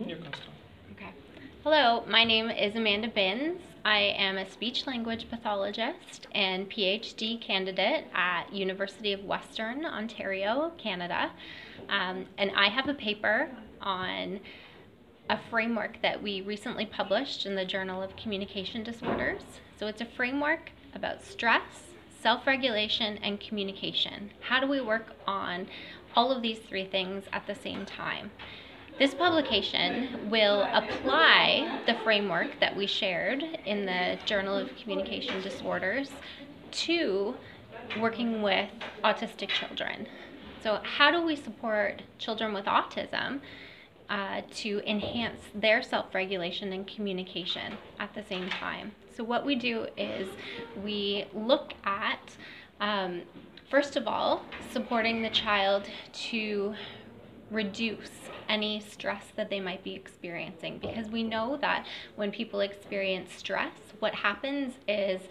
You can start. Okay. Hello, my name is Amanda Binns. I am a speech language pathologist and PhD candidate at University of Western Ontario, Canada. Um, and I have a paper on a framework that we recently published in the Journal of Communication Disorders. So it's a framework about stress, self regulation, and communication. How do we work on all of these three things at the same time? This publication will apply the framework that we shared in the Journal of Communication Disorders to working with autistic children. So, how do we support children with autism uh, to enhance their self regulation and communication at the same time? So, what we do is we look at, um, first of all, supporting the child to reduce any stress that they might be experiencing. Because we know that when people experience stress what happens is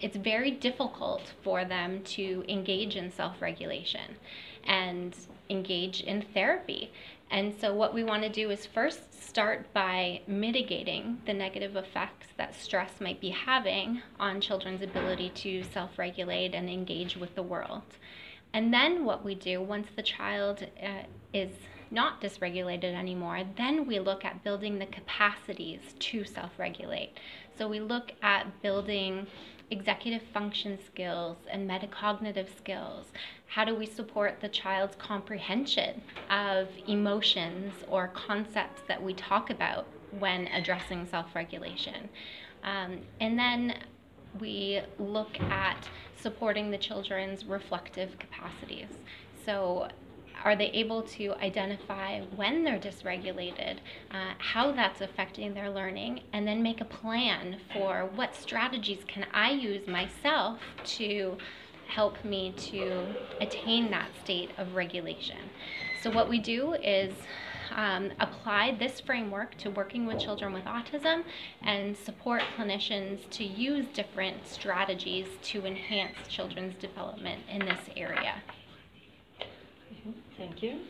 it's very difficult for them to engage in self-regulation and engage in therapy. And so what we want to do is first start by mitigating the negative effects that stress might be having on children's ability to self-regulate and engage with the world. And then what we do once the child uh, is not dysregulated anymore, then we look at building the capacities to self regulate. So we look at building executive function skills and metacognitive skills. How do we support the child's comprehension of emotions or concepts that we talk about when addressing self regulation? Um, and then we look at supporting the children's reflective capacities. So, are they able to identify when they're dysregulated, uh, how that's affecting their learning, and then make a plan for what strategies can I use myself to help me to attain that state of regulation? So, what we do is um, apply this framework to working with children with autism and support clinicians to use different strategies to enhance children's development in this area. Thank you.